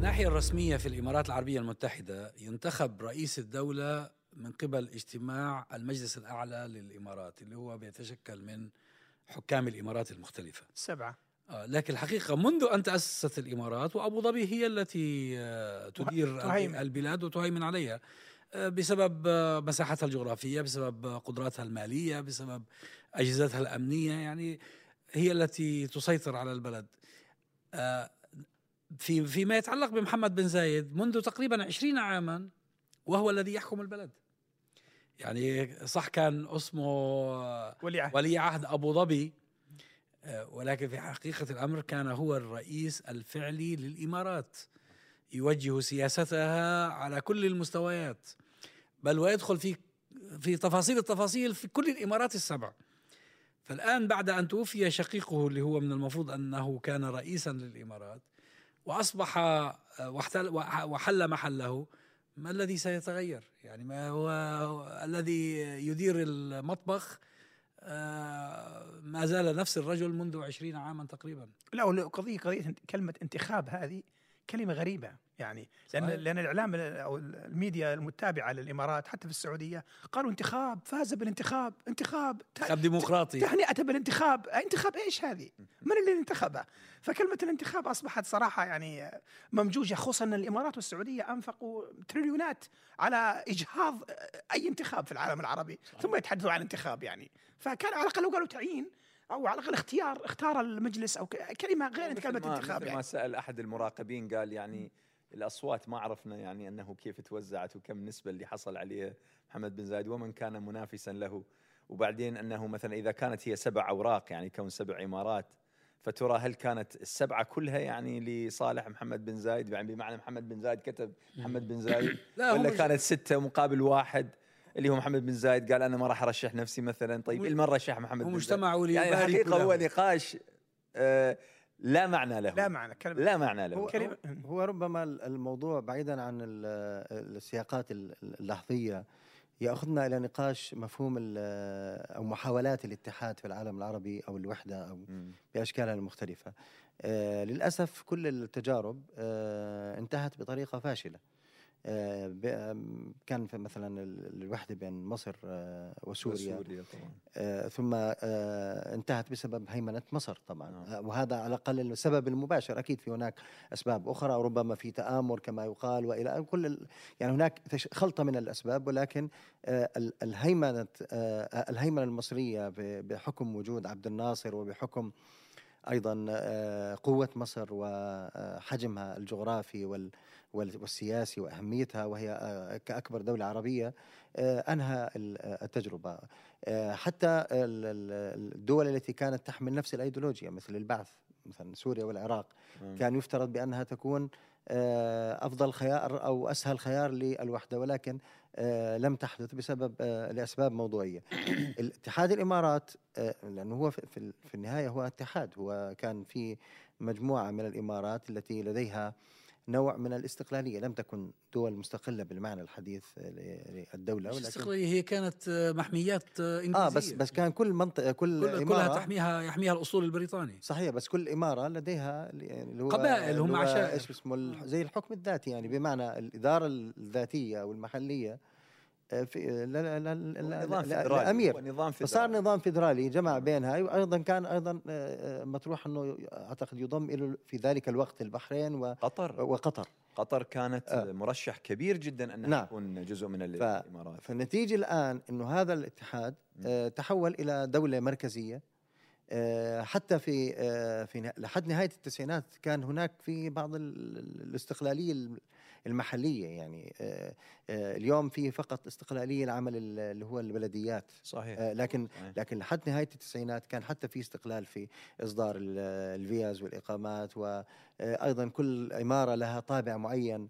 الناحية الرسمية في الإمارات العربية المتحدة ينتخب رئيس الدولة من قبل اجتماع المجلس الأعلى للإمارات اللي هو بيتشكل من حكام الإمارات المختلفة. سبعة. آه، لكن الحقيقة منذ أن تأسست الإمارات وأبو ظبي هي التي آه، تدير تهيمن. البلاد وتهيمن عليها آه، بسبب مساحتها الجغرافية بسبب قدراتها المالية بسبب أجهزتها الأمنية يعني هي التي تسيطر على البلد. في فيما يتعلق بمحمد بن زايد منذ تقريبا عشرين عاما وهو الذي يحكم البلد. يعني صح كان اسمه ولي عهد. ولي عهد أبو ظبي. آه، ولكن في حقيقة الأمر كان هو الرئيس الفعلي للإمارات. يوجه سياستها على كل المستويات. بل ويدخل في في تفاصيل التفاصيل في كل الإمارات السبع. فالآن بعد أن توفي شقيقه اللي هو من المفروض أنه كان رئيسا للإمارات وأصبح آه، واحتل وح- وحل محله. ما الذي سيتغير؟ يعني ما هو الذي يدير المطبخ؟ آه، ما زال نفس الرجل منذ عشرين عاما تقريبا. لا قضية قضية كلمة انتخاب هذه كلمة غريبة. يعني لأن صحيح. لأن الإعلام أو الميديا المتابعة للإمارات حتى في السعودية قالوا انتخاب فاز بالانتخاب انتخاب انتخاب ديمقراطي تهنئة بالانتخاب انتخاب إيش هذه؟ من اللي انتخبه؟ فكلمة الانتخاب أصبحت صراحة يعني ممجوجة خصوصا أن الإمارات والسعودية أنفقوا تريليونات على إجهاض أي انتخاب في العالم العربي ثم يتحدثوا عن انتخاب يعني فكان على الأقل لو قالوا تعيين أو على الأقل اختيار اختار المجلس أو ك- كلمة غير كلمة ما انتخاب مثل ما يعني سأل أحد المراقبين قال يعني الأصوات ما عرفنا يعني أنه كيف توزعت وكم نسبة اللي حصل عليه محمد بن زايد ومن كان منافسا له. وبعدين أنه مثلا إذا كانت هي سبع أوراق يعني كون سبع إمارات فترى هل كانت السبعة كلها يعني لصالح محمد بن زايد؟ يعني بمعنى محمد بن زايد كتب محمد بن زايد؟ ولا كانت ستة مقابل واحد؟ اللي هو محمد بن زايد قال أنا ما راح أرشح نفسي مثلا. طيب المن رشح محمد بن زايد. يعني الحقيقة هو. نقاش آه لا معنى له لا معنى كلمة لا معنى له هو, كلمة- هو ربما الموضوع بعيدا عن ال- السياقات اللحظية يأخذنا إلى نقاش مفهوم أو محاولات الاتحاد في العالم العربي أو الوحدة أو. بأشكالها المختلفة. آه للأسف كل التجارب آه انتهت بطريقة فاشلة. آه كان في مثلا ال- الوحدة بين مصر آه وسوريا. سوريا طبعا. آه، ثم انتهت بسبب هيمنة مصر طبعا. نعم. آه، وهذا على الأقل السبب المباشر. أكيد في هناك أسباب أخرى أو ربما في تآمر كما يقال وإلى كل ال- يعني هناك خلطة من الأسباب ولكن ال- الهيمنة الهيمنة المصرية ب- بحكم وجود عبد الناصر وبحكم أيضا قوة مصر وحجمها الجغرافي وال- والسياسي وأهميتها وهي آه، كأكبر دولة عربية آه، أنهى ال- التجربة آه، حتى ال- ال- الدول التي كانت تحمل نفس الأيديولوجيا مثل البعث مثلا سوريا والعراق مم. كان يفترض بأنها تكون أفضل خيار أو أسهل خيار للوحدة ولكن لم تحدث بسبب لأسباب موضوعية. الاتحاد الإمارات لأنه هو في النهاية هو اتحاد هو كان في مجموعة من الإمارات التي لديها نوع من الاستقلالية. لم تكن دول مستقلة بالمعنى الحديث للدولة ولكن استقلالية هي كانت آه، محميات آه، إنجليزية. آه بس بس كان كل منطقة كل, كل كلها إمارة تحميها يحميها الاسطول البريطاني. صحيح بس كل إمارة لديها اللي هو قبائل، هم عشائر. اسمه زي الحكم الذاتي يعني بمعنى الإدارة الذاتية أو المحليه آه، في لا لا لا لا نظام لا فيدرالي الأمير. نظام فصار فيدرالي نظام فيدرالي جمع بينها. وأيضا كان أيضا آه، آه، مطروح إنه أعتقد يضم إلى في ذلك الوقت البحرين و- قطر. وقطر. قطر كانت آه. مرشح كبير جدا أنها نعم. تكون جزء من الإمارات. فالنتيجة الآن إنه هذا الاتحاد آه، تحول إلى دولة مركزية. آه، حتى في آه، في لحد نهاية التسعينات كان هناك في بعض ال- ال- الاستقلالية المحلية يعني آه، آه، اليوم في فقط استقلالية العمل ال- اللي هو البلديات. صحيح آه، لكن صحيح. لكن لحد نهاية التسعينات كان حتى في استقلال في إصدار ال- الفيز والإقامات وأيضا كل إمارة لها طابع معين.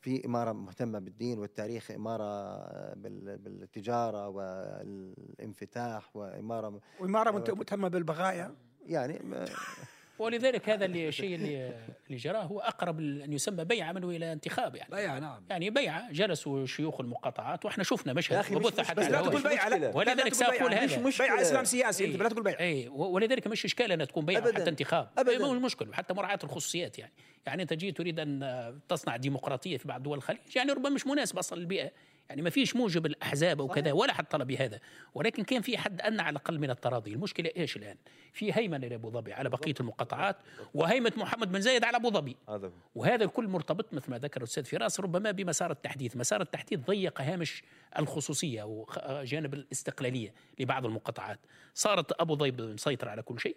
في إمارة مهتمة بالدين والتاريخ إمارة آه، بال- بالتجارة والانفتاح وإمارة وإمارة مت- مهتمة بالبغايا. يعني ولذلك هذا اللي الشيء اللي اللي جراه هو أقرب أن يسمى بيعه منه إلى انتخاب يعني بيعة نعم يعني بيعه جلسوا شيوخ المقاطعات وإحنا شفنا يا مشهد وبث مش- حتى بس لا. تقول بيعه لا. ولذلك بيعة. هذا. مش. بيعه إسلام سياسي إيه. أنت لا تقول بيعه اي ولذلك مش إشكال انها تكون بيعه. حتى انتخاب أبداً. أبدا مش مشكل حتى مراعاة الخصوصيات يعني يعني أنت جيت تريد أن تصنع ديمقراطية في بعض دول الخليج يعني ربما مش مناسب أصلا للبيئة يعني ما فيش موجب الأحزاب أو كذا ولا حد طلب بهذا. ولكن كان في حد ادنى على الأقل من التراضي. المشكلة إيش الآن؟ في هيمنة لأبو ظبي على بقية المقاطعات وهيمة محمد بن زايد على أبو ظبي. هذا وهذا الكل مرتبط مثل ما ذكر الأستاذ فراس ربما بمسار التحديث، مسار التحديث ضيق هامش الخصوصية وجانب الاستقلالية لبعض المقاطعات، صارت أبو ظبي مسيطر على كل شيء.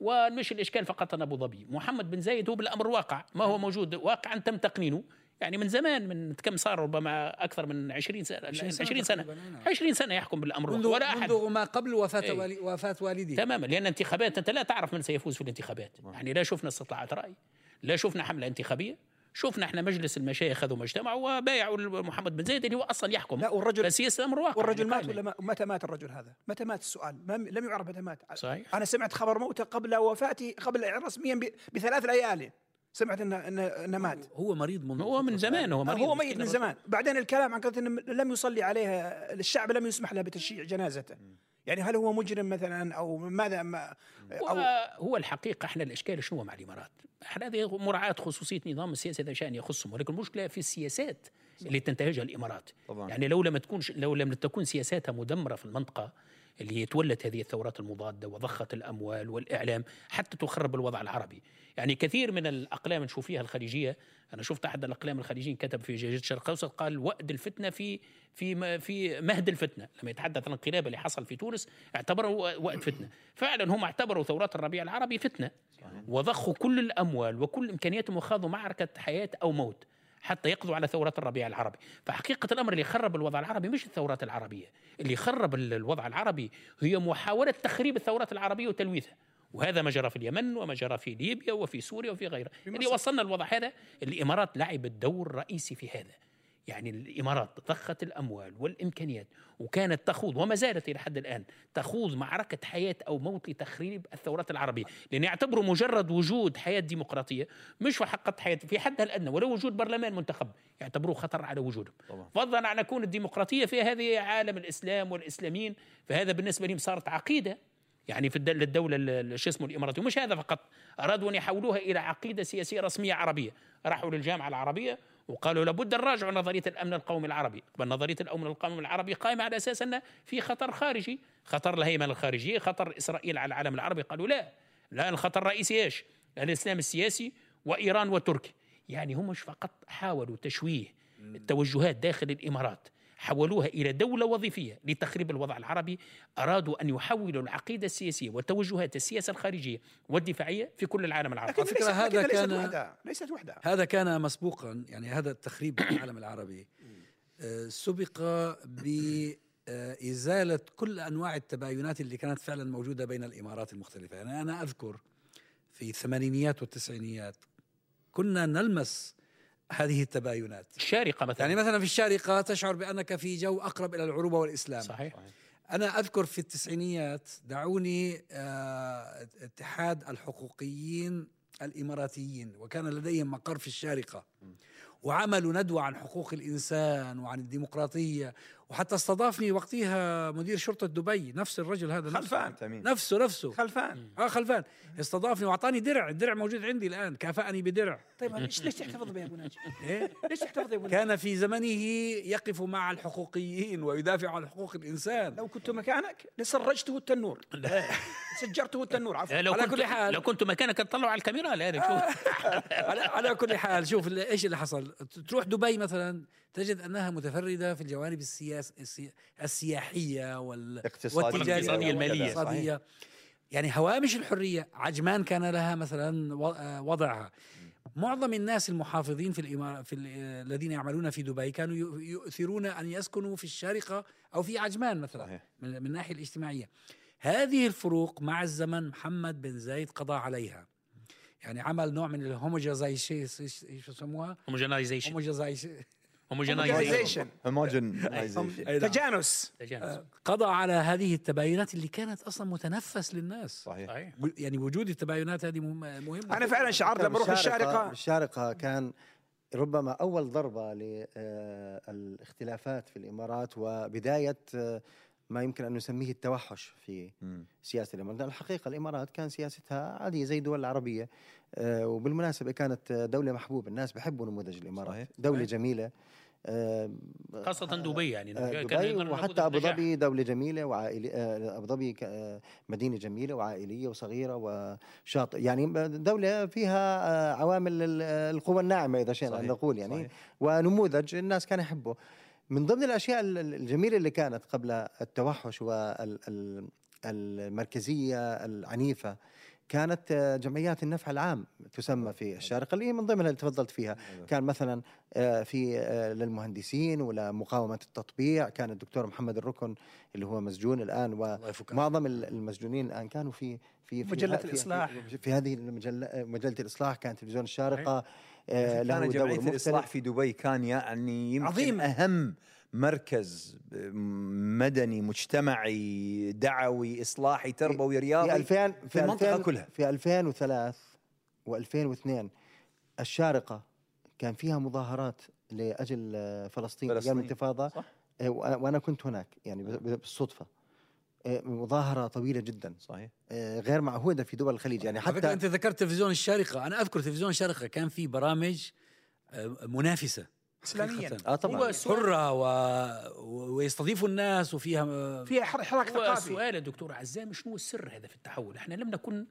ومش الإشكال فقط أن أبو ظبي، محمد بن زايد هو بالأمر واقع، ما هو موجود؟ واقعا تم تقنينه. يعني من زمان من كم صار ربما أكثر من 20 سنة 20 سنة 20 سنة تقريباً، نعم. 20 سنة يحكم بالأمر منذ ولا أحد منذ ما قبل وفاة إيه. والي وفاة والدي تماما لأن انتخابات أنت لا تعرف من سيفوز في الانتخابات يعني لا شفنا استطلاعات رأي لا شفنا حملة انتخابية شفنا إحنا مجلس المشايخ خذوا مجتمع وبايعوا محمد بن زايد اللي هو أصلا يحكم لا والرجل فسياسه الامر واقع والرجل مات. ولا ما متى مات الرجل هذا؟ متى مات السؤال؟ ما لم يعرف متى مات صحيح. أنا سمعت خبر موته قبل وفاته قبل رسميا ب- بثلاث ليالي سمعت انه انه إنه مات هو مريض منذ هو من. زمان هو مريض هو ميت من. زمان بعدين الكلام عن قضية إنه لم يصلي عليه الشعب لم يسمح له بتشييع جنازته يعني هل هو مجرم مثلا أو ماذا ما أو هو الحقيقة إحنا الإشكال شنو مع الإمارات؟ إحنا هذه مراعاة خصوصية نظام السياسة هذا شان يخصهم ولكن المشكلة في السياسات اللي تنتهجها الإمارات طبعاً. يعني لو لم تكون لو لم تكن سياساتها مدمرة في المنطقة اللي تولت هذه الثورات المضادة وضخت الأموال والإعلام حتى تخرب الوضع العربي، يعني كثير من الأقلام نشوف فيها الخليجية، أنا شفت أحد الأقلام الخليجيين كتب في جريده الشرق الأوسط قال وأد الفتنة في في في مهد الفتنة، لما يتحدث عن الانقلاب اللي حصل في تونس اعتبره وقت فتنة، فعلا هم اعتبروا ثورات الربيع العربي فتنة. وضخوا كل الأموال وكل إمكانياتهم وخاضوا معركة حياة أو موت. حتى يقضوا على ثورات الربيع العربي. فحقيقة الأمر اللي خرب الوضع العربي مش الثورات العربية. اللي خرب ال- الوضع العربي هي محاولة تخريب الثورات العربية وتلويثها. وهذا ما جرى في اليمن وما جرى في ليبيا وفي سوريا وفي غيرها. اللي وصلنا الوضع هذا الإمارات لعبت دور رئيسي في هذا. يعني الإمارات ضخت الأموال والإمكانيات وكانت تخوض وما زالت إلى حد الآن تخوض معركة حياة أو موت لتخريب الثورات العربية، لأن يعتبروا مجرد وجود حياة ديمقراطية مش حقيقه حياه في حدها الادنى ولو وجود برلمان منتخب. يعتبروه خطر على وجودهم. طبعاً. فضلا عن ان تكون الديمقراطية في هذه عالم الإسلام والإسلاميين فهذا بالنسبة لهم صارت عقيدة يعني في الدولة, الدولة ال- شو اسمه الإماراتية. ومش هذا فقط. أرادوا أن يحولوها إلى عقيدة سياسية رسمية عربية. راحوا للجامعة العربية وقالوا لابد أن نراجعوا نظرية الأمن القومي العربي. بل نظرية الأمن القومي العربي قائمة على أساس أن في خطر خارجي. خطر الهيمنة الخارجية خطر إسرائيل على العالم العربي. قالوا لا لا الخطر الرئيسي إيش؟ الإسلام السياسي وإيران وتركيا. يعني هم مش فقط حاولوا تشويه التوجهات داخل الإمارات. حولوها إلى دولة وظيفية لتخريب الوضع العربي أرادوا أن يحولوا العقيدة السياسية وتوجهات السياسة الخريجية والدفاعية في كل العالم العربي. لكن على فكرة ليست- هذا لكن ليست كان- وحدة ليست وحدة. هذا كان مسبوقا يعني هذا التخريب العالم العربي. آه، سبق بإزالة كل أنواع التباينات اللي كانت فعلا موجودة بين الإمارات المختلفة. يعني أنا أذكر في الثمانينيات والتسعينيات كنا نلمس هذه التباينات. الشارقة مثلا. يعني مثلا في الشارقة تشعر بأنك في جو أقرب إلى العروبة والإسلام. صحيح. أنا أذكر في التسعينيات دعوني آه، اتحاد الحقوقيين الإماراتيين وكان لديهم مقر في الشارقة وعملوا ندوة عن حقوق الإنسان وعن الديمقراطية وحتى استضافني وقتها مدير شرطة دبي نفس الرجل هذا خلفان تميم نفسه نفسه. خلفان. آه خلفان. استضافني وأعطاني درع الدرع موجود عندي الآن كافأني بدرع. طيب ليش ليش تحتفظ به يا أبو ناجي؟ إيه؟ ليش تحتفظ به يا أبو ناجي؟ كان في زمنه يقف مع الحقوقيين ويدافع عن حقوق الإنسان. لو كنت مكانك لسرجته التنور. سجرته التنور عفوا. لو على كنت كل حال. لو كنت مكانك تطلعوا على الكاميرا لا شوف على, على كل حال شوف إيش اللي حصل؟ تروح دبي مثلا تجد أنها متفردة في الجوانب السياس السي- السياحية وال اقتصادية والاقتصادية والتجارية المالية. والاقتصادية. يعني هوامش الحرية عجمان كان لها مثلا آه وضعها معظم الناس المحافظين في الإمارة في ال- الذين يعملون في دبي كانوا يؤ- يؤثرون أن يسكنوا في الشارقة أو في عجمان مثلا صحيح. من من الناحية الاجتماعية هذه الفروق مع الزمن محمد بن زايد قضى عليها يعني عمل نوع من الهوموجازايشن شو يسموها؟ هوموجازايشن homogenization. Homogenization. تجانس. تجانس. قضى على هذه التباينات اللي كانت أصلا متنفس للناس. صحيح. يعني وجود التباينات هذه مهم- مهمة. أنا فعلا شعرت لما أروح الشارقة. الشارقة كان ربما أول ضربة للاختلافات في الإمارات وبداية آه، ما يمكن أن نسميه التوحش في الإمارات. لأن الحقيقة الإمارات كان سياستها عادية زي الدول العربية. آه، وبالمناسبة كانت آه، دولة محبوبة. الناس بحبوا نموذج الإمارات. صحيح. دولة صحيح. جميلة. آه، خاصة دبي يعني آه، كان دبي وحتى نجاح. ظبي دولة جميلة وعائليه آه، أبو ظبي آه، مدينة جميلة وعائلية وصغيرة وشاطئ يعني دولة فيها آه، عوامل ال- آه، القوى الناعمة إذا شئنا أن صحيح، نقول يعني صحيح. ونموذج الناس كانوا يحبوا من ضمن الأشياء ال- ال- الجميلة اللي كانت قبل التوحش والمركزية العنيفة كانت آه، جمعيات النفع العام تسمى في الشارقة اللي من ضمنها اللي تفضلت فيها. كان مثلا آه، في آه، للمهندسين ولمقاومة التطبيع. كان الدكتور محمد الركن اللي هو مسجون الآن ومعظم ال- المسجونين الآن كانوا في في في مجلة في- الإصلاح. في, في هذه المجلة مجلة الإصلاح. كان تلفزيون الشارقة له دور جمعية الإصلاح في دبي كان يعني يمكن عظيم. أهم مركز مدني مجتمعي دعوي إصلاحي تربوي في رياضي 2000 في المنطقة 2000 كلها. في 2003 و2002 الشارقة كان فيها مظاهرات لأجل فلسطين أيام. الانتفاضة صح. وأ- وأنا كنت هناك يعني بالصدفة آه، مظاهرة طويلة جدا صحيح آه، غير معهودة في دول الخليج يعني على فكرة حتى أنت ذكرت تلفزيون الشارقة أنا أذكر تلفزيون الشارقة كان في برامج آه، منافسة اسلاميا. آه طبعا. حرة و... و- ويستضيفوا الناس وفيها فيها حر- حراك هو ثقافي. السؤال يا دكتور عزام شنو السر هذا في التحول؟ إحنا لم نكن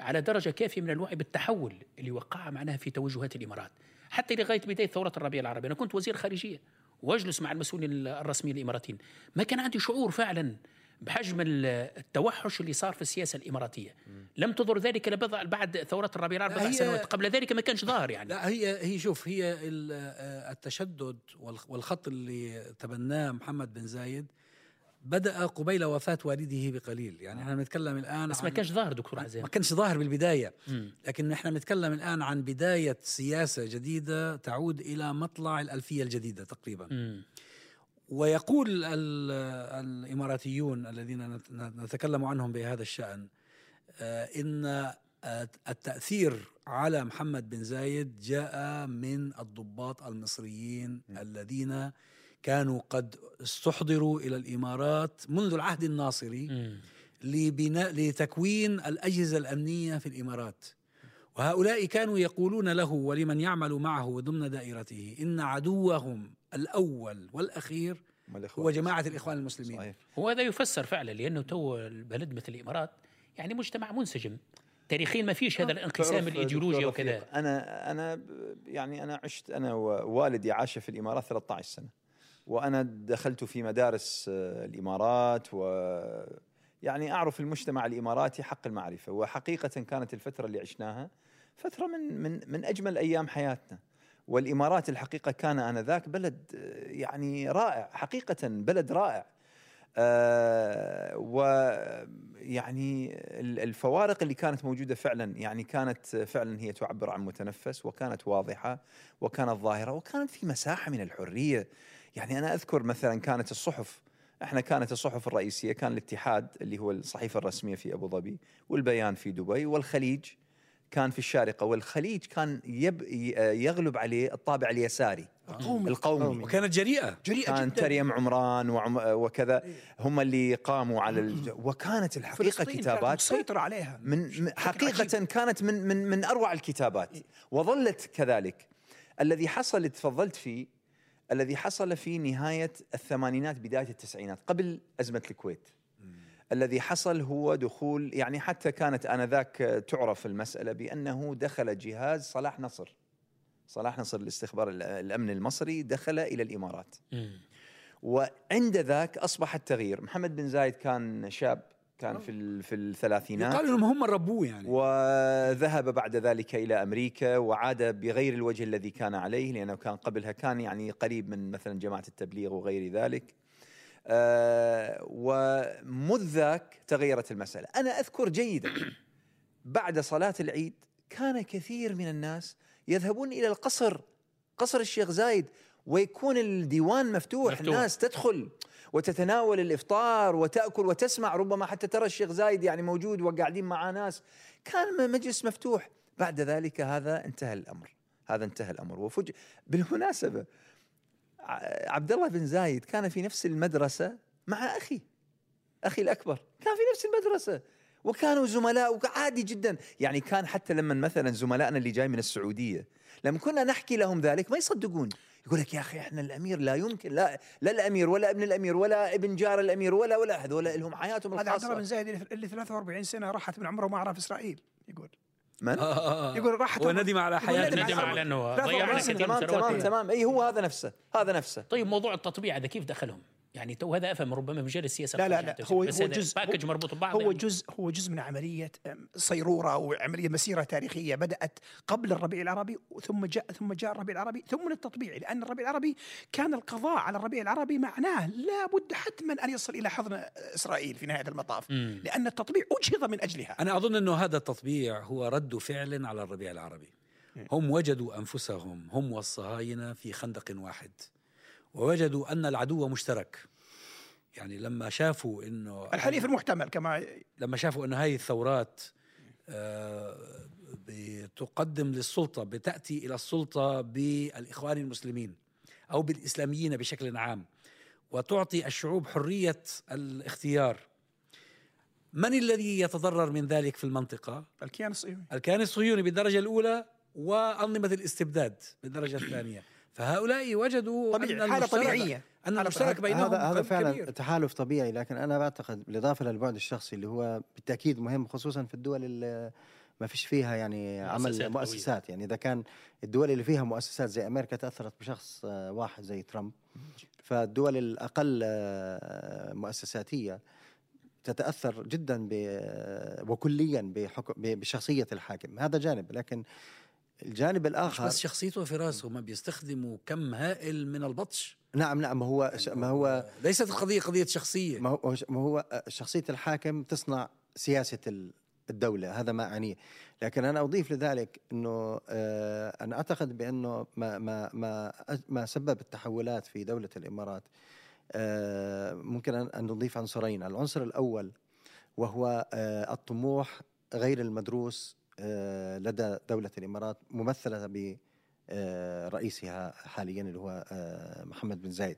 على درجة كافية من الوعي بالتحول اللي وقع معناها في توجهات الإمارات. حتى لغاية بداية ثورة الربيع العربي أنا كنت وزير خارجية واجلس مع المسؤولين الرسميين الإماراتيين. ما كان عندي شعور فعلا بحجم ال- التوحش اللي صار في السياسة الإماراتية. لم تظهر ذلك بضع بعد ثورة الربيع العربي لا، بضع سنوات. قبل ذلك ما كانش ظاهر يعني. لا هي هي شوف هي آه، التشدد والخ- والخط اللي تبناه محمد بن زايد بدأ قبيل وفاة والده بقليل. يعني إحنا بنتكلم الآن بس ما كانش ظاهر دكتور عزام ما كانش ظاهر بالبداية. مم. لكن إحنا بنتكلم الآن عن بداية سياسة جديدة تعود إلى مطلع الألفية الجديدة تقريبا. مم. ويقول ال- الإماراتيون الذين نت- نتكلم عنهم بهذا الشأن آه، إن آه، التأثير على محمد بن زايد جاء من الضباط المصريين الذين كانوا قد استحضروا إلى الإمارات منذ العهد الناصري. لبناء لتكوين الأجهزة الأمنية في الإمارات وهؤلاء كانوا يقولون له ولمن يعمل معه ضمن دائرته إن عدوهم الأول والأخير هم الإخوان. هو جماعة الإخوان المسلمين. صحيح. وهذا يفسر فعلا لأنه تو البلد مثل الإمارات يعني مجتمع منسجم. تاريخيا ما فيش هذا الانقسام الإيديولوجي وكذا أنا أنا يعني أنا عشت أنا ووالدي عاش في الإمارات 13 سنة. وأنا دخلت في مدارس آه، الإمارات و يعني أعرف المجتمع الإماراتي حق المعرفة. وحقيقة كانت الفترة اللي عشناها فترة من من من أجمل أيام حياتنا. والإمارات الحقيقة كان آنذاك بلد يعني رائع حقيقة بلد رائع. آه ويعني ال- الفوارق اللي كانت موجودة فعلا يعني كانت فعلا هي تعبر عن متنفس وكانت واضحة وكانت ظاهرة وكانت في مساحة من الحرية. يعني أنا أذكر مثلا كانت الصحف إحنا كانت الصحف الرئيسية كان الاتحاد اللي هو الصحيفة الرسمية في أبو ظبي والبيان في دبي والخليج. كان في الشارقة والخليج كان يب يغلب عليه الطابع اليساري. القومي. القومي. وكانت جريئة. جريئة كان جدا. تريم عمران وعم وكذا. هم اللي قاموا على الج... وكانت الحقيقة كتابات مسيطرة عليها. من. حقيقة كانت من من من أروع الكتابات. وظلت كذلك. الذي حصل تفضلت فيه الذي حصل في نهاية الثمانينات بداية التسعينات قبل أزمة الكويت. الذي حصل هو دخول يعني حتى كانت آنذاك تعرف المسألة بأنه دخل جهاز صلاح نصر. صلاح نصر الاستخبار ال- الأمن المصري دخل إلى الإمارات. وعند ذاك أصبح التغيير. محمد بن زايد كان شاب كان في في الثلاثينات. يقال إنهم هم ربوه يعني. وذهب بعد ذلك إلى أمريكا وعاد بغير الوجه الذي كان عليه لأنه كان قبلها كان يعني قريب من مثلا جماعة التبليغ وغير ذلك. آه ومذ ذاك تغيرت المسألة، أنا أذكر جيدا بعد صلاة العيد كان كثير من الناس يذهبون إلى القصر قصر الشيخ زايد ويكون الديوان مفتوح, مفتوح. الناس تدخل وتتناول الإفطار وتأكل وتسمع ربما حتى ترى الشيخ زايد يعني موجود وقاعدين مع ناس. كان مجلس مفتوح. بعد ذلك هذا انتهى الأمر. هذا انتهى الأمر. وفج بالمناسبة عبد الله بن زايد كان في نفس المدرسة مع أخي أخي الأكبر كان في نفس المدرسة. وكانوا زملاء وعادي جدا. يعني كان حتى لما مثلا زملائنا اللي جاي من السعودية لما كنا نحكي لهم ذلك ما يصدقون. يقول لك يا أخي إحنا الأمير لا يمكن لا لا الأمير ولا ابن الأمير ولا ابن جار الأمير ولا ولا هذول لهم حياتهم هذا عبد الله بن زايد اللي- اللي 43 سنة راحت من عمره وما عرف إسرائيل يقول. من؟ آه، آه، آه. يقول راحت وندم على حياته ندم على إنه ضيع كثير من تمام تمام اي هو هذا نفسه هذا نفسه طيب موضوع التطبيع هذا كيف دخلهم؟ يعني تو هذا أفهم ربما في مجال السياسة لا لا لا هو بس هو هذا جزء package هو- مربوط ببعض هو يعني. جزء هو جزء من عملية صيرورة وعمليه مسيرة تاريخية بدأت قبل الربيع العربي ثم جاء ثم جاء الربيع العربي ثم التطبيع لأن الربيع العربي كان القضاء على الربيع العربي معناه لابد حتما أن يصل إلى حضن إسرائيل في نهاية المطاف مم. لأن التطبيع أجهض من أجلها أنا أظن أنه هذا التطبيع هو رد فعل على الربيع العربي هم وجدوا أنفسهم هم والصهاينة في خندق واحد ووجدوا أن العدو مشترك. يعني لما شافوا أنه الحليف المحتمل كما لما شافوا أن هذه الثورات آه، بتقدم للسلطة بتأتي إلى السلطة بالإخوان المسلمين أو بالإسلاميين بشكل عام وتعطي الشعوب حرية الاختيار. من الذي يتضرر من ذلك في المنطقة؟ الكيان الصهيوني. الكيان الصهيوني بالدرجة الأولى وأنظمة الاستبداد بالدرجة الثانية. فهؤلاء وجدوا طبيعي أن حالة المشترك طبيعية أن حالة المشترك طبيعية. بينهم هذا هذا فعلا كبير. تحالف طبيعي لكن أنا بعتقد بالإضافة للبعد الشخصي اللي هو بالتأكيد مهم خصوصا في الدول اللي ما فيش فيها يعني مؤسسات عمل قوية. مؤسسات يعني إذا كان الدول اللي فيها مؤسسات زي أمريكا تأثرت بشخص آه، واحد زي ترامب فالدول الأقل آه، مؤسساتية تتأثر جدا ب- وكليا بحكم بشخصية الحاكم هذا جانب لكن الجانب الآخر بس شخصيته في راسه هم بيستخدموا كم هائل من البطش. نعم نعم ما هو ما هو ليست القضية قضية شخصية. ما هو ما هو شخصية الحاكم تصنع سياسة ال- الدولة هذا ما أعنيه. لكن أنا أضيف لذلك إنه آه، أنا أعتقد بأنه ما ما ما ما سبب التحولات في دولة الإمارات آه، ممكن أن نضيف عنصرين. العنصر الأول وهو آه، الطموح غير المدروس آه، لدى دولة الإمارات ممثلة ب آه، حاليا اللي هو آه، محمد بن زايد.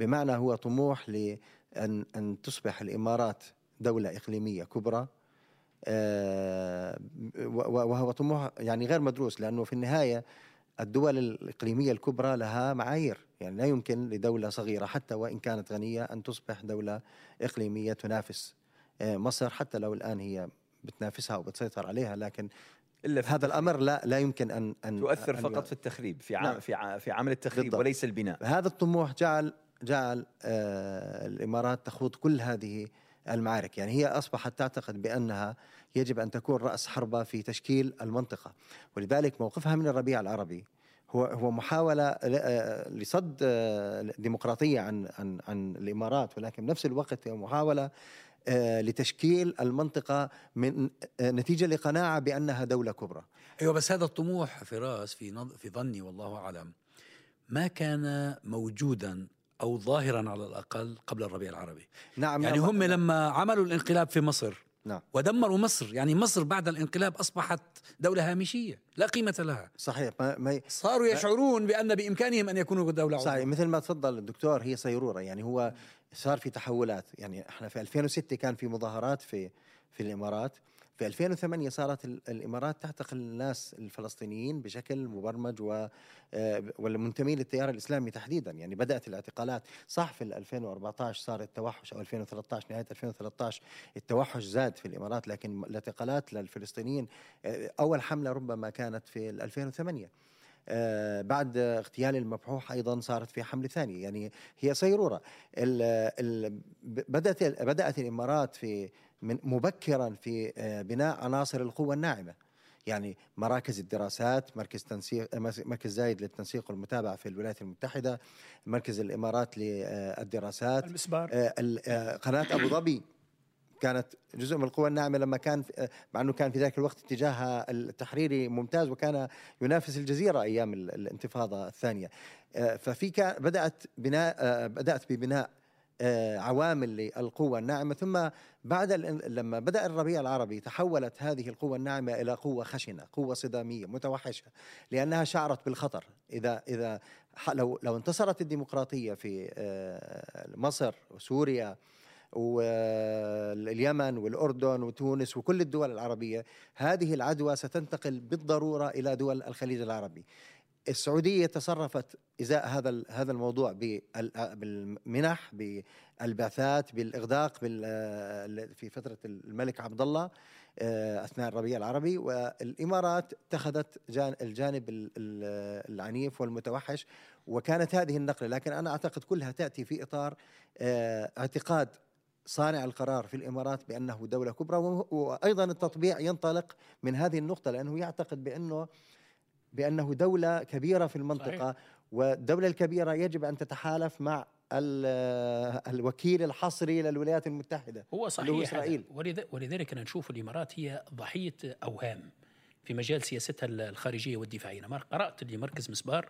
بمعنى هو طموح لأن أن تصبح الإمارات دولة إقليمية كبرى آه، وهو طموح يعني غير مدروس لأنه في النهاية الدول الإقليمية الكبرى لها معايير. يعني لا يمكن لدولة صغيرة حتى وإن كانت غنية أن تصبح دولة إقليمية تنافس آه، مصر حتى لو الآن هي بتنافسها وبتسيطر عليها لكن إلا في هذا الأمر لا لا يمكن أن أن تؤثر أن فقط في التخريب في نعم. عام في ع- في عمل التخريب بالضبط. وليس البناء هذا الطموح جعل جعل آه، الإمارات تخوض كل هذه المعارك، يعني هي أصبحت تعتقد بأنها يجب أن تكون رأس حربة في تشكيل المنطقة، ولذلك موقفها من الربيع العربي هو هو محاولة ل- آه، لصد آه، الديمقراطيه عن عن عن الإمارات ولكن بنفس الوقت هي محاولة آه، لتشكيل المنطقة من آه، نتيجة لقناعة بأنها دولة كبرى. أيوه بس هذا الطموح فراس في نظ... في ظني والله أعلم ما كان موجودا أو ظاهرا على الأقل قبل الربيع العربي نعم يعني هم لما عملوا الانقلاب في مصر نعم. ودمروا مصر. يعني مصر بعد الانقلاب أصبحت دولة هامشية لا قيمة لها. صحيح. ما, ما صاروا يشعرون بأن بإمكانهم أن يكونوا دولة عظمى. صحيح. مثل ما تفضل الدكتور هي صيروره يعني هو صار في تحولات. يعني إحنا في 2006 كان في مظاهرات في في الإمارات. في 2008 صارت ال- الإمارات تعتقل الناس الفلسطينيين بشكل مبرمج و آه، والمنتمين للتيار الإسلامي تحديدا. يعني بدأت الاعتقالات. صح في ال 2014 صار التوحش أو 2013 نهاية 2013 التوحش زاد في الإمارات لكن الاعتقالات للفلسطينيين آه، أول حملة ربما كانت في ال 2008 آه، بعد اغتيال المبحوح أيضا صارت في حمله ثانية يعني هي صيرورة. ال ال بدأت بدأت الإمارات في من مبكرا في آه، بناء عناصر القوة الناعمة. يعني مراكز الدراسات مركز تنسيق آه، مركز زايد للتنسيق والمتابعة في الولايات المتحدة مركز الإمارات للدراسات المسبار. آه، ال- آه، قناة أبو ظبي. كانت جزء من القوى الناعمة لما كان مع أنه كان في ذاك الوقت اتجاهها التحريري ممتاز وكان ينافس الجزيرة أيام ال- الانتفاضة الثانية. آه، ففي بدأت بناء آه، بدأت ببناء آه، عوامل للقوة الناعمة. ثم بعد لما بدأ الربيع العربي تحولت هذه القوة الناعمة إلى قوة خشنة قوة صدامية متوحشة لأنها شعرت بالخطر. إذا إذا لو لو انتصرت الديمقراطية في آه، مصر وسوريا واليمن والأردن وتونس وكل الدول العربية هذه العدوى ستنتقل بالضرورة إلى دول الخليج العربي. السعودية تصرفت إزاء هذا هذا الموضوع بال- بالمنح بالبعثات بالإغداق بال- في فترة الملك عبد الله أثناء الربيع العربي. والإمارات اتخذت جان- الجانب ال- ال- العنيف والمتوحش وكانت هذه النقلة. لكن أنا أعتقد كلها تأتي في إطار اعتقاد صانع القرار في الإمارات بأنه دولة كبرى وأيضا التطبيع ينطلق من هذه النقطة لأنه يعتقد بانه بأنه دولة كبيرة في المنطقة صحيح. والدولة الكبيرة يجب أن تتحالف مع ال- الوكيل الحصري للولايات المتحدة هو صحيح. ولذا- ولذلك نشوف الإمارات هي ضحية أوهام في مجال سياستها الخارجية والدفاعية أنا قرأت لمركز مسبار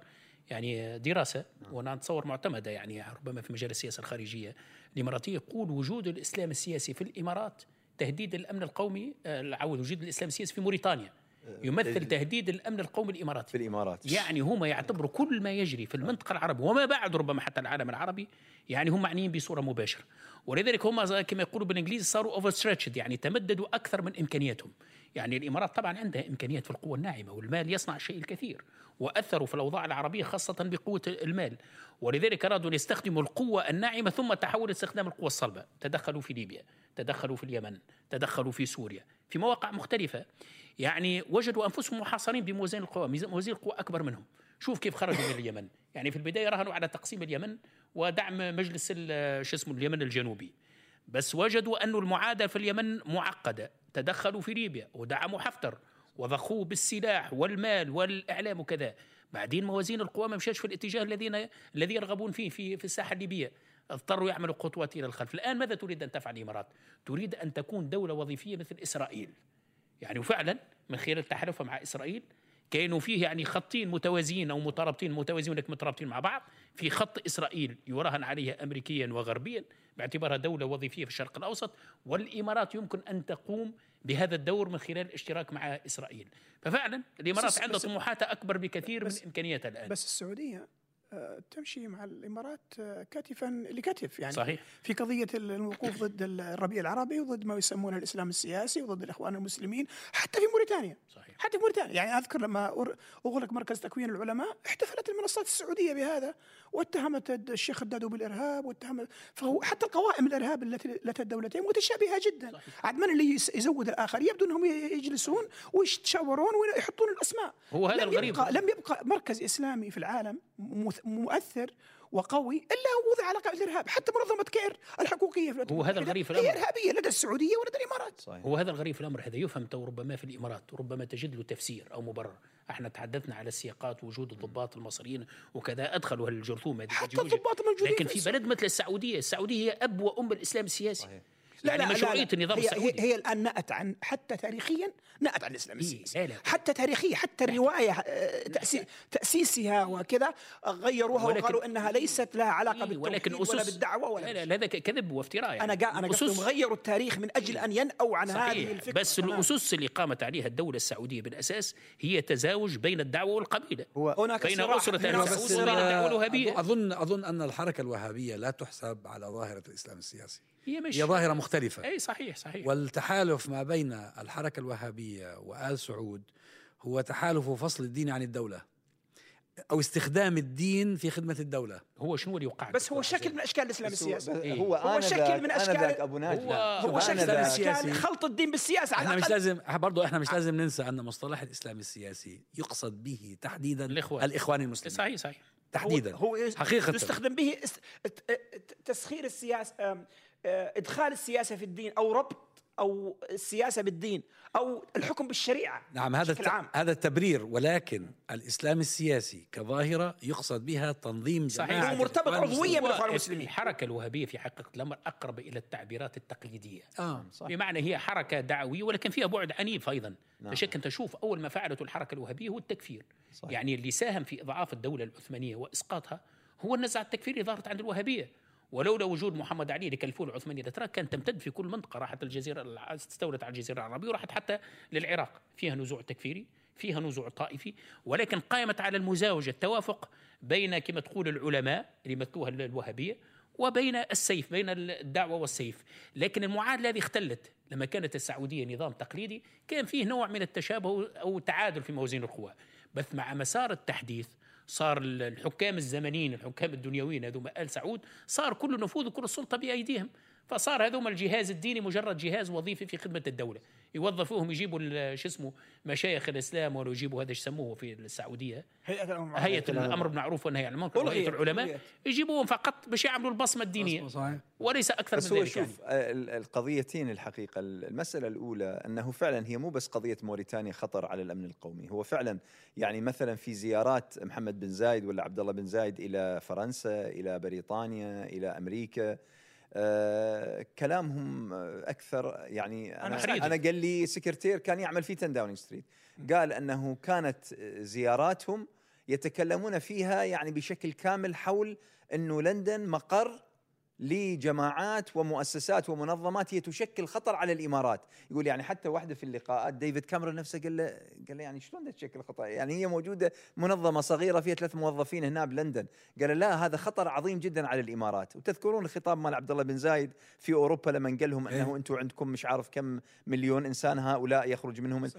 يعني دراسة وأنا أتصور معتمدة يعني ربما في مجال السياسة الخارجية الإماراتية يقول وجود الإسلام السياسي في الإمارات تهديد الأمن القومي آه، عود وجود الإسلام السياسي في موريتانيا. يمثل تهديد الأمن القومي الإماراتي. في الإمارات. يعني هم يعتبروا كل ما يجري في المنطقة العربية وما بعد ربما حتى العالم العربي يعني هم معنيين بصورة مباشرة. ولذلك هم كما يقولوا بالإنجليزي صاروا اوفر يعني تمددوا أكثر من امكانياتهم يعني الإمارات طبعا عندها إمكانيات في القوه الناعمة والمال يصنع الشيء الكثير وأثروا في الأوضاع العربية خاصة بقوة المال. ولذلك أرادوا أن يستخدموا القوة الناعمة ثم تحول استخدام القوه الصلبة. تدخلوا في ليبيا تدخلوا في اليمن تدخلوا في سوريا. في مواقع مختلفة. يعني وجدوا أنفسهم محاصرين بموازين القوى موازين القوى أكبر منهم. شوف كيف خرجوا من اليمن. يعني في البداية راهنوا على تقسيم اليمن ودعم مجلس شو اسمه اليمن الجنوبي. بس وجدوا أن المعادلة في اليمن معقدة. تدخلوا في ليبيا ودعموا حفتر وضخوه بالسلاح والمال والإعلام وكذا. بعدين موازين القوى ما مشاش في الاتجاه الذين الذي يرغبون فيه في في الساحة الليبية. اضطروا يعملوا خطوات إلى الخلف. الآن ماذا تريد أن تفعل الإمارات؟ تريد أن تكون دولة وظيفية مثل إسرائيل. يعني وفعلا من خلال تحالفها مع إسرائيل كانوا فيه يعني خطين متوازيين أو مترابطين متوازيين لكن مترابطين مع بعض في خط إسرائيل يراهن عليها امريكيا وغربيا باعتبارها دولة وظيفية في الشرق الأوسط. والإمارات يمكن أن تقوم بهذا الدور من خلال الاشتراك مع إسرائيل. ففعلا الإمارات عندها طموحاتها أكبر بكثير من إمكانياتها الآن. بس السعودية تمشي مع الإمارات آه، كتفا لكتف. يعني صحيح. في قضية الوقوف ضد الربيع العربي وضد ما يسمونه الإسلام السياسي وضد الإخوان المسلمين حتى في موريتانيا. صحيح. حتى في موريتانيا يعني أذكر لما اغلق مركز تكوين العلماء احتفلت المنصات السعودية بهذا واتهمت الشيخ الدادو بالإرهاب واتهمت فهو حتى القوائم الإرهاب التي التي الدولتين متشابهة جدا. صحيح. عاد من اللي يزود الآخر؟ يبدو إنهم يجلسون ويتشاورون ويحطون الأسماء. هو هذا لم الغريب. يبقى لم يبقى مركز إسلامي في العالم مؤثر وقوي إلا وضع علاقة بالإرهاب حتى منظمة كير الحقوقية في هو هذا الغريب في هي الأمر. إرهابية لدى السعودية ولدى الإمارات صحيح هو هذا الغريب في الأمر هذا يفهم تو ربما في الإمارات ربما تجد له تفسير أو مبرر إحنا تحدثنا على السياقات وجود الضباط المصريين وكذا أدخلوا هالجرثوم هذه حتى. الضباط موجودين لكن في. بلد مثل السعودية السعودية هي اب وام الإسلام السياسي صحيح. يعني مشروعية النظام هي, السعودي. هي, هي الآن نأت عن حتى تاريخيا نأت عن الإسلام إيه، السياسي. لا لا حتى تاريخيا حتى الرواية آه، تأسيسها وكذا غيروها ولكن- وقالوا إنها ليست لها علاقة إيه، بالتوحيد ولكن ولا أسس بالدعوة ولا لا لا. لا، هذا كذب وافتراء يعني أنا قا أنا قصدهم غيروا التاريخ من أجل أن ينأوا عن هذه صحيح. الفكرة. بس. الأسس اللي قامت عليها الدولة السعودية بالأساس هي تزاوج بين الدعوة والقبيلة. هناك بين الدعوة الوهابية. اظن اظن أن الحركة الوهابية لا تحسب على ظاهرة الإسلام السياسي. هي مش هي ظاهرة مختلفة اي صحيح صحيح والتحالف ما بين الحركة الوهابية وآل سعود هو تحالف فصل الدين عن الدولة أو استخدام الدين في خدمة الدولة هو شنو اللي وقع بس هو شكل من أشكال الإسلام السياسي إيه. هو هو أنا شكل من أشكال- ذاك ابو هو- هو شكل أنا من. أشكال خلط الدين بالسياسة على إحنا مش. لازم برضو إحنا مش لازم ننسى أن مصطلح الإسلام السياسي يقصد به تحديدا الإخوان. الإخوان المسلمين صحيح صحيح تحديدا هو, هو حقيقة. يستخدم به تسخير السياسة إدخال السياسة في الدين أو ربط أو السياسة بالدين أو الحكم بالشريعة نعم هذا بشكل الت... عام. هذا التبرير ولكن الإسلام السياسي كظاهرة يقصد بها تنظيم صحيح. هو مرتبط عضوياً المسلمين. بالإخوان المسلمين. الحركة الوهابية في حقيقة الأمر أقرب إلى التعبيرات التقليدية آه صح بمعنى هي حركة دعوية ولكن فيها بعد عنيف أيضا نعم. نعم. شك أنت شوف أول ما فعلته الحركة الوهابية هو التكفير صحيح. يعني اللي ساهم في إضعاف الدولة العثمانية وإسقاطها هو النزعه التكفيريه ظهرت عند الوهابية ولولا وجود محمد علي اللي كلفوه العثمانيه الاتراك كانت تمتد في كل منطقة. راحت الجزيرة استولت على الجزيرة العربية وراحت حتى للعراق. فيها نزوع تكفيري فيها نزوع طائفي ولكن قامت على المزاوجة التوافق بين كما تقول العلماء اللي يمثلوها الوهابية وبين السيف بين الدعوة والسيف. لكن المعادلة هذه اختلت. لما كانت السعودية نظام تقليدي كان فيه نوع من التشابه أو تعادل في موازين القوى. بس مع مسار التحديث صار الحكام الزمنيين الحكام الدنيويين هذوما آل سعود صار كل النفوذ وكل السلطة بأيديهم. فصار هذوما الجهاز الديني مجرد جهاز وظيفي في خدمة الدولة يوظفوهم يجيبوا ال- شو اسمه مشايخ الإسلام ولا يجيبوا هذا إيش يسموه في السعودية هيئة الأمر هيئة بالمعروف. الأمر بالمعروف والنهي عن المنكر وهيئه العلماء. يجيبوهم فقط باش يعملوا البصمة الدينية صحيح وليس أكثر بس من ذلك يعني. شوف ال- القضيتين الحقيقة المسألة الأولى أنه فعلا هي مو بس قضية موريتانيا خطر على الأمن القومي هو فعلا يعني مثلا في زيارات محمد بن زايد ولا عبد الله بن زايد إلى فرنسا إلى بريطانيا إلى أمريكا آه كلامهم أكثر يعني أنا, أنا أنا قال لي سكرتير كان يعمل في 10 داونينج ستريت قال أنه كانت زياراتهم يتكلمون فيها يعني بشكل كامل حول أنه لندن مقر لجماعات ومؤسسات ومنظمات هي تشكل خطر على الإمارات، يقول يعني حتى واحدة في اللقاءات ديفيد كاميرون نفسه قال له قال له يعني شلون تشكل خطر؟ يعني هي موجودة منظمة صغيرة فيها ثلاث موظفين هنا بلندن، قال لا هذا خطر عظيم جدا على الإمارات، وتذكرون الخطاب مال عبد الله بن زايد في أوروبا لما قال لهم أنه أنتم عندكم مش عارف كم مليون إنسان هؤلاء يخرج منهم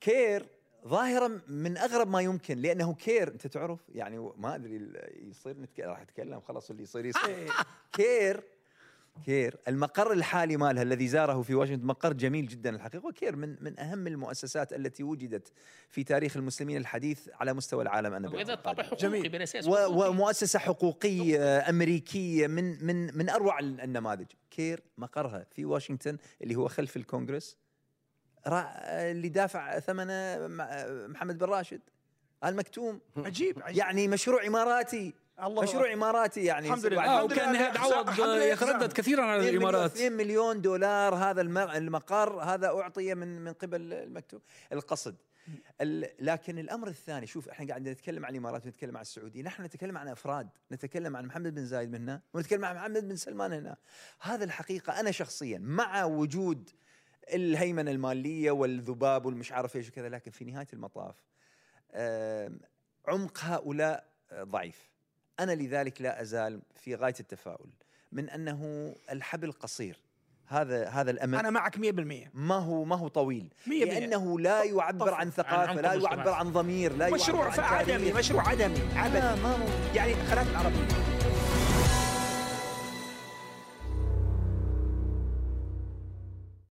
كير ظاهرة من أغرب ما يمكن لأنه كير أنت تعرف يعني ما أدري ال- يصير نتكلم راح أتكلم خلاص اللي يصير يصير كير كير المقر الحالي مالها الذي زاره في واشنطن مقر جميل جدا الحقيقة وكير من من أهم المؤسسات التي وجدت في تاريخ المسلمين الحديث على مستوى العالم أنا واذا. طابع حقوقي جميل. بالاساس و- حقوقي. ومؤسسة حقوقية أمريكية من من من أروع النماذج كير مقرها في واشنطن اللي هو خلف الكونغرس اللي دافع ثمنه محمد بن راشد. المكتوم. عجيب عجيب. يعني مشروع إماراتي. الله مشروع إماراتي يعني. الحمد لله. وكان هذا عوض لله يتردد كثيرا على 2 مليون, الإمارات. 2 مليون دولار. هذا الم- المقر هذا أعطي من من قبل المكتوب. القصد. ال- لكن الأمر الثاني شوف إحنا قاعدين نتكلم عن الإمارات ونتكلم عن السعودية. نحن نتكلم عن أفراد. نتكلم عن محمد بن زايد من هنا ونتكلم عن محمد بن سلمان هنا. هذا الحقيقة أنا شخصيا مع وجود الهيمنة المالية والذباب والمش عارف إيش وكذا لكن في نهاية المطاف عمق هؤلاء ضعيف. أنا لذلك لا أزال في غاية التفاؤل من أنه الحبل قصير. هذا هذا الأمل. أنا معك 100% ما هو ما هو طويل. مية بالمية. لأنه لا يعبر عن عن ثقافة عمق لا. يعبر عن ضمير لا مشروع يعبر عن عدمي. مشروع عدمي عبثي. يعني الخلايا العربيه